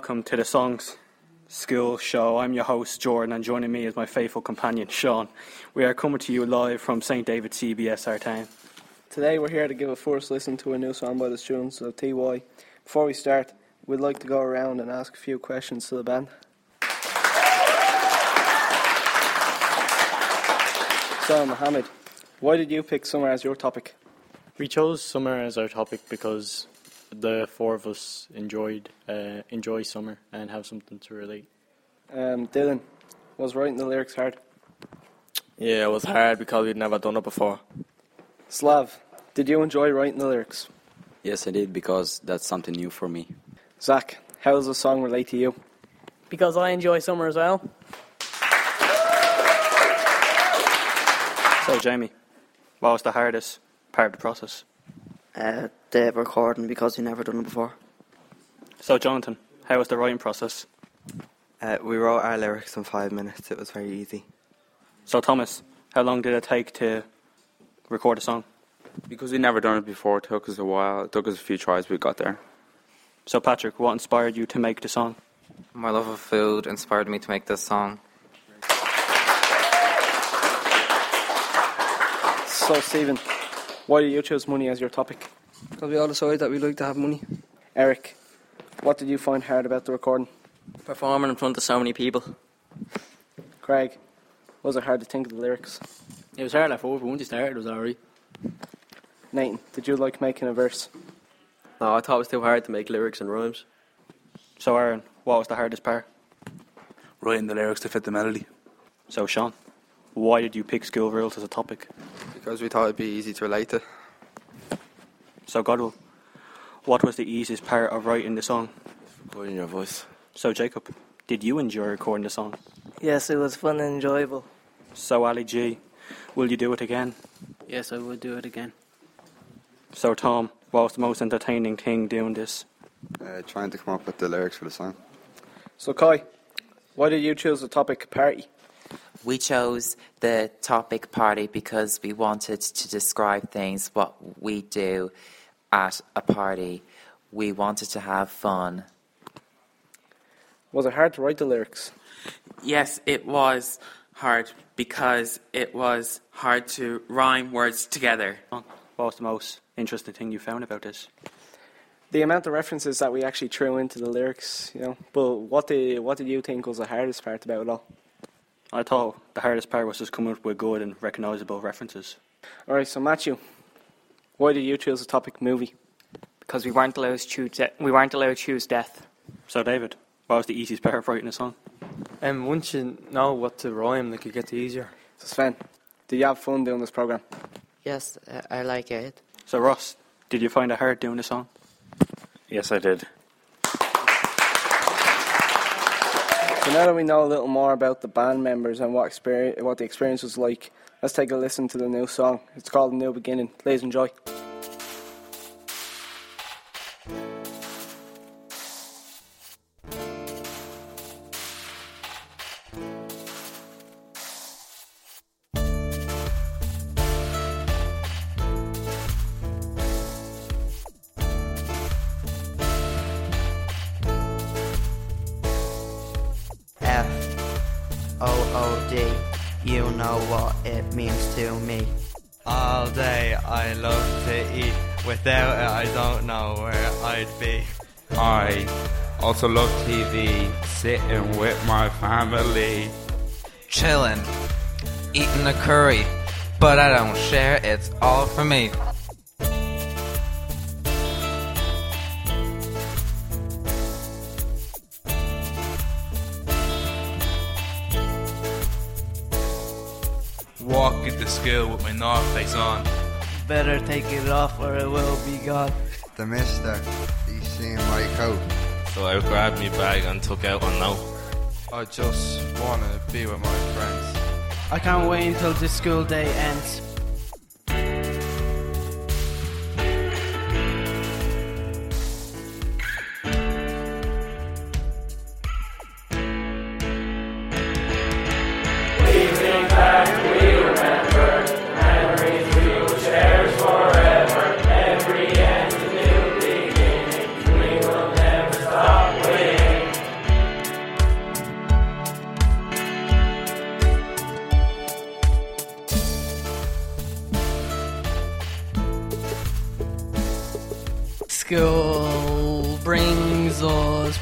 Hello and welcome to the Songs School Show. I'm your host, Jordan, and joining me is my faithful companion, Sean. We are coming to you live from St. David's CBS, Artane. Today we're here to give a first listen to a new song by the students of TY. Before we start, we'd like to go around and ask a few questions to the band. So, Mohammed, why did you pick summer as your topic? We chose summer as our topic because the four of us enjoyed uh, enjoy summer and have something to relate. Um, Dylan, was writing the lyrics hard? Yeah, it was hard because we'd never done it before. Slav, did you enjoy writing the lyrics? Yes, I did because that's something new for me. Zach, how does the song relate to you? Because I enjoy summer as well. So, Jamie, what was the hardest part of the process? Uh, the recording because we never done it before. So, Jonathan, how was the writing process? Uh, we wrote our lyrics in five minutes. It was very easy. So, Thomas, how long did it take to record a song? Because we never done it before, it took us a while. It took us a few tries. We got there. So, Patrick, what inspired you to make the song? My love of food inspired me to make this song. So, Stephen, why did you choose money as your topic? Because we all decided that we like to have money. Eric, what did you find hard about the recording? Performing in front of so many people. Craig, was it hard to think of the lyrics? It was hard at first, but once you started, it was alright. Nathan, did you like making a verse? No, I thought it was too hard to make lyrics and rhymes. So, Aaron, what was the hardest part? Writing the lyrics to fit the melody. So, Sean, why did you pick school rules as a topic? Because we thought it'd be easy to relate to. So, Godwell, what was the easiest part of writing the song? Recording your voice. So, Jacob, did you enjoy recording the song? Yes, it was fun and enjoyable. So, Ali G, will you do it again? Yes, I would do it again. So, Tom, what was the most entertaining thing doing this? Uh, trying to come up with the lyrics for the song. So, Kai, why did you choose the topic party? We chose the topic party because we wanted to describe things, what we do at a party. We wanted to have fun. Was it hard to write the lyrics? Yes, it was hard because it was hard to rhyme words together. What was the most interesting thing you found about this? The amount of references that we actually threw into the lyrics, you know. But what did what did you think was the hardest part about it all? I thought the hardest part was just coming up with good and recognisable references. All right, so Matthew, why did you choose the topic movie? Because we weren't allowed to choose. De- we weren't allowed to choose death. So, David, what was the easiest part of writing a song? And um, once you know what to rhyme, like it gets easier. So, Sven, did you have fun doing this program? Yes, uh, I like it. So, Ross, did you find it hard doing the song? Yes, I did. Now that we know a little more about the band members and what experience, what the experience was like, let's take a listen to the new song. It's called "New Beginning." Please enjoy. O-O-D, you know what it means to me. All day I love to eat, without it I don't know where I'd be. I also love TV, sitting with my family. Chilling, eating a curry, but I don't share, it's all for me. Walking to school with my North Face on. Better take it off or it will be gone. The mister, he's seeing my coat. So I grabbed my bag and took out a note. I just wanna be with my friends. I can't wait until this school day ends.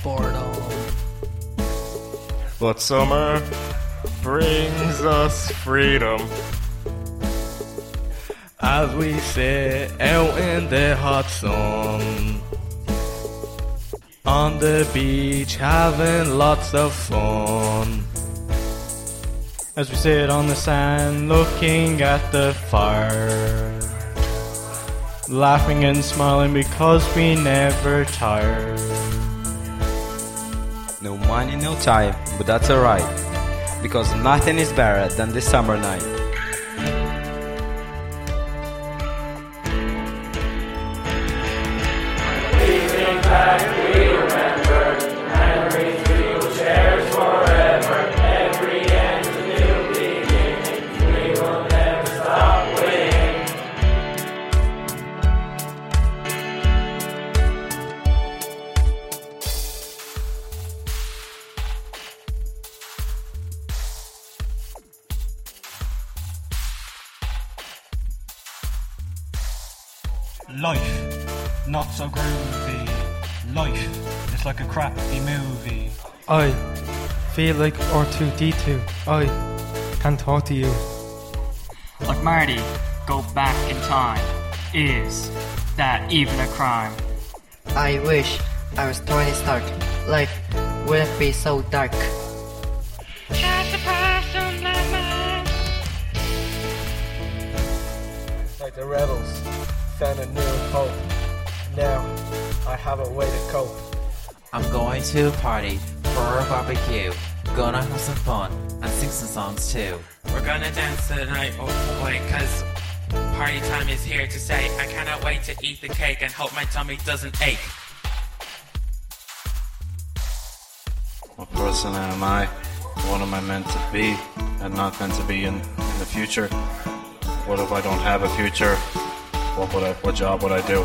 Boredom. But summer brings us freedom. As we sit out in the hot sun. On the beach having lots of fun. As we sit on the sand looking at the fire. Laughing and smiling because we never tire. No money, no time, but that's alright. Because nothing is better than the summer night. Life, not so groovy. Life, it's like a crappy movie. I feel like R2D2. I can't talk to you. Like Marty, go back in time. Is that even a crime? I wish I was Tony Stark. Life wouldn't be so dark. Like the rebels, found a new hope. Now I have a way to cope. I'm going to a party for a barbecue. Gonna have some fun and sing some songs too. We're gonna dance tonight, oh boy, cause party time is here to stay. I cannot wait to eat the cake and hope my tummy doesn't ache. What person am I? What am I meant to be and not meant to be in, in the future? What if I don't have a future? What would I, what job would I do?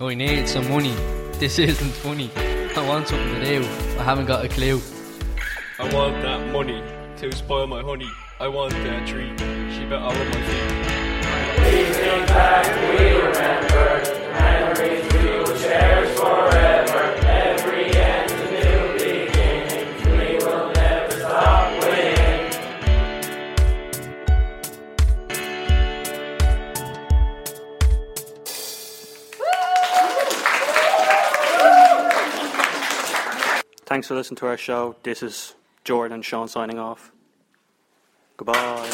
Oh, I need some money. This isn't funny. I want something to do. I haven't got a clue. I want that money to spoil my honey. I want that tree. She bet all of my feet. Thanks for listening to our show. This is Jordan and Sean signing off. Goodbye.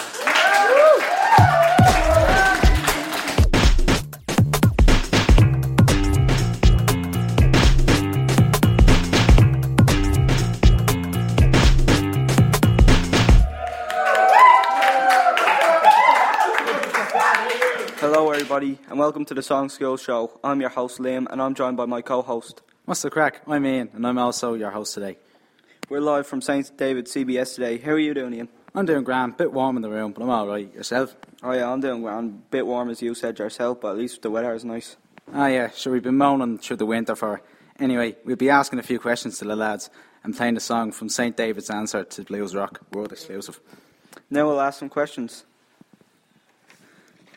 Hello, everybody, and welcome to the Songschool Show. I'm your host, Liam, and I'm joined by my co host. What's the crack? I'm Ian, and I'm also your host today. We're live from St. David CBS today. How are you doing, Ian? I'm doing grand, bit warm in the room, but I'm alright. Yourself? Oh, yeah, I'm doing grand. Bit warm, as you said yourself, but at least the weather is nice. Ah, yeah, sure, we've been moaning through the winter for. Anyway, we'll be asking a few questions to the lads and playing the song from St. David's answer to Blues Rock, world exclusive. Now we'll ask some questions.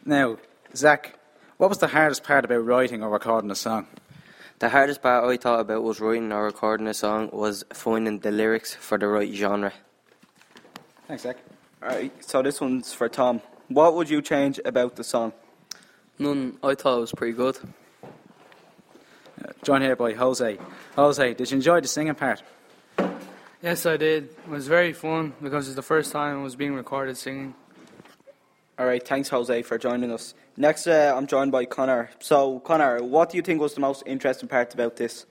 Now, Zach, what was the hardest part about writing or recording a song? The hardest part I thought about was writing or recording a song was finding the lyrics for the right genre. Thanks, Zach. Alright, so this one's for Tom. What would you change about the song? None. I thought it was pretty good. Uh, joined here by Jose. Jose, did you enjoy the singing part? Yes, I did. It was very fun because it's the first time I was being recorded singing. Alright, thanks, Jose, for joining us. Next, uh, I'm joined by Connor. So, Connor, what do you think was the most interesting part about this?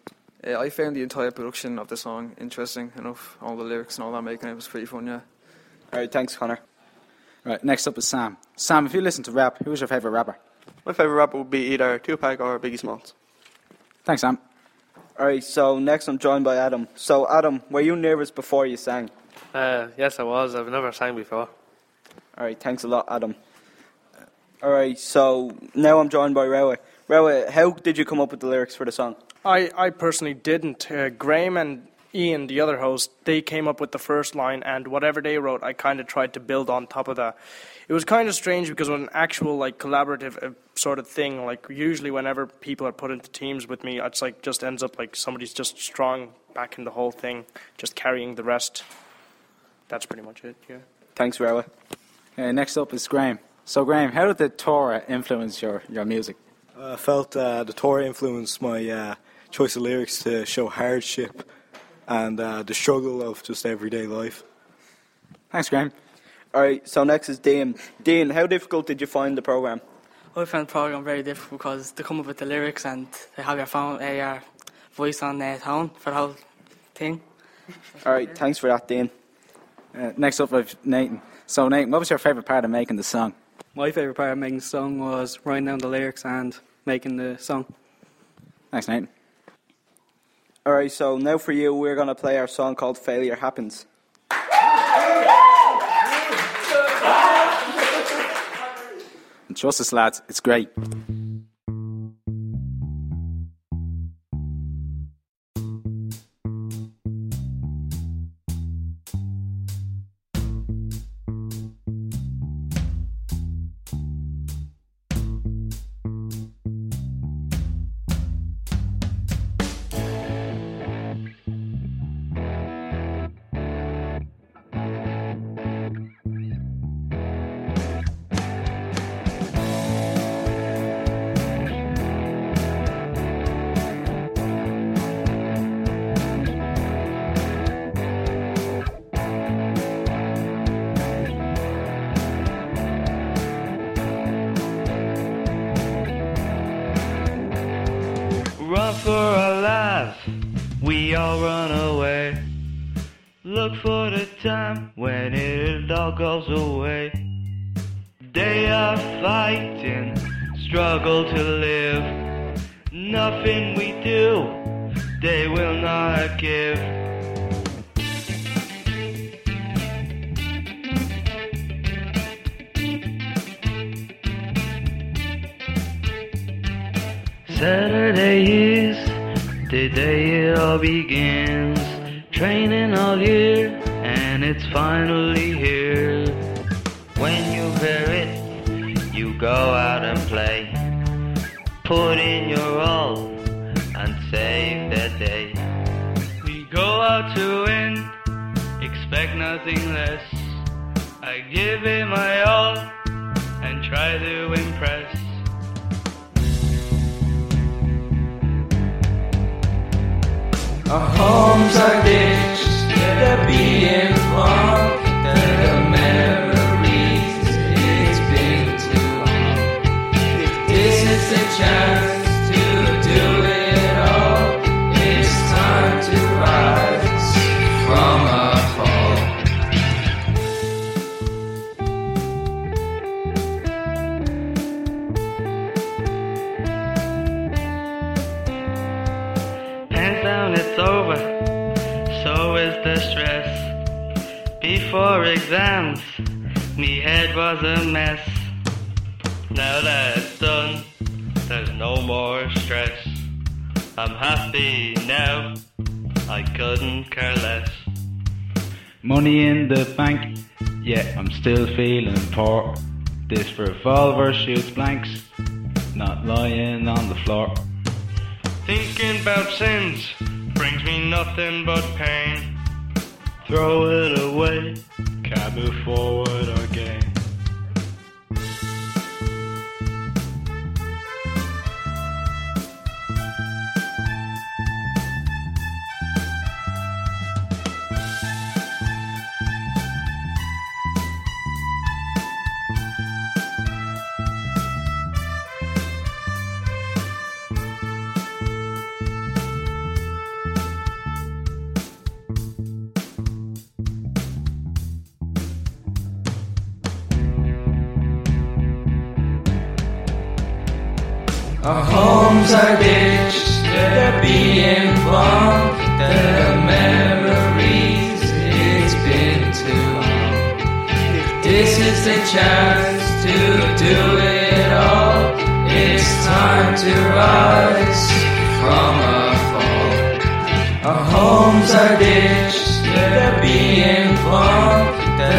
Uh, I found the entire production of the song interesting enough. All the lyrics and all that making it was pretty fun, yeah. Alright, thanks, Connor. Right, next up is Sam. Sam, if you listen to rap, who is your favourite rapper? My favourite rapper would be either Tupac or Biggie Smalls. Thanks, Sam. Alright, so next I'm joined by Adam. So, Adam, were you nervous before you sang? Uh, yes, I was. I've never sang before. Alright, thanks a lot, Adam. Alright, so now I'm joined by Rawa. Rawa, how did you come up with the lyrics for the song? I, I personally didn't. Uh, Graham and Ian, the other host, they came up with the first line, and whatever they wrote, I kind of tried to build on top of that. It was kind of strange because when an actual like collaborative uh, sort of thing, like usually whenever people are put into teams with me, it's like just ends up like somebody's just strong back in the whole thing, just carrying the rest. That's pretty much it. Yeah. Thanks, Rawa. Uh, next up is Graham. So, Graham, how did the Torah influence your, your music? I felt uh, the Torah influenced my uh, choice of lyrics to show hardship and uh, the struggle of just everyday life. Thanks, Graham. All right, so next is Dean. Dean, how difficult did you find the program? I found the program very difficult because they come up with the lyrics and they have your phone, uh, your voice on their tone for the whole thing. All right, thanks for that, Dean. Uh, next up, is Nathan. So, Nathan, what was your favourite part of making the song? My favourite part of making the song was writing down the lyrics and making the song. Thanks, Nathan. All right, so now for you, we're going to play our song called Failure Happens. And trust us, lads, it's great. All run away. Look for the time when it all goes away. They are fighting, struggle to live. Nothing we do, they will not give. Saturday is the day it all begins. Training all year, and it's finally here. When you hear it, you go out and play. Put in your all and save the day. We go out to win, expect nothing less. I give it my all and try to impress. Our homes are ditched, was a mess. Now that it's done, there's no more stress. I'm happy now, I couldn't care less. Money in the bank, yeah, I'm still feeling poor. This revolver shoots blanks, not lying on the floor. Thinking about sins brings me nothing but pain. Throw it away, can't move forward homes are ditched, they're being bombed. The memories, it's been too long. This is the chance to do it all, it's time to rise from a fall. Our homes are ditched, they're being pumped. The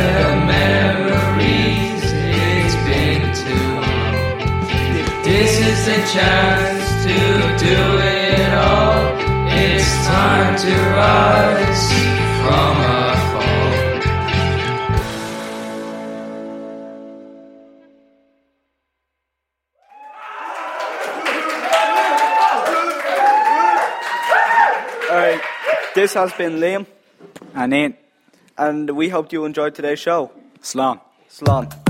memories, it's been too long. This is the chance time to rise from a fall. Alright, this has been Liam. And Ian. And we hope you enjoyed today's show. Slán. Slán.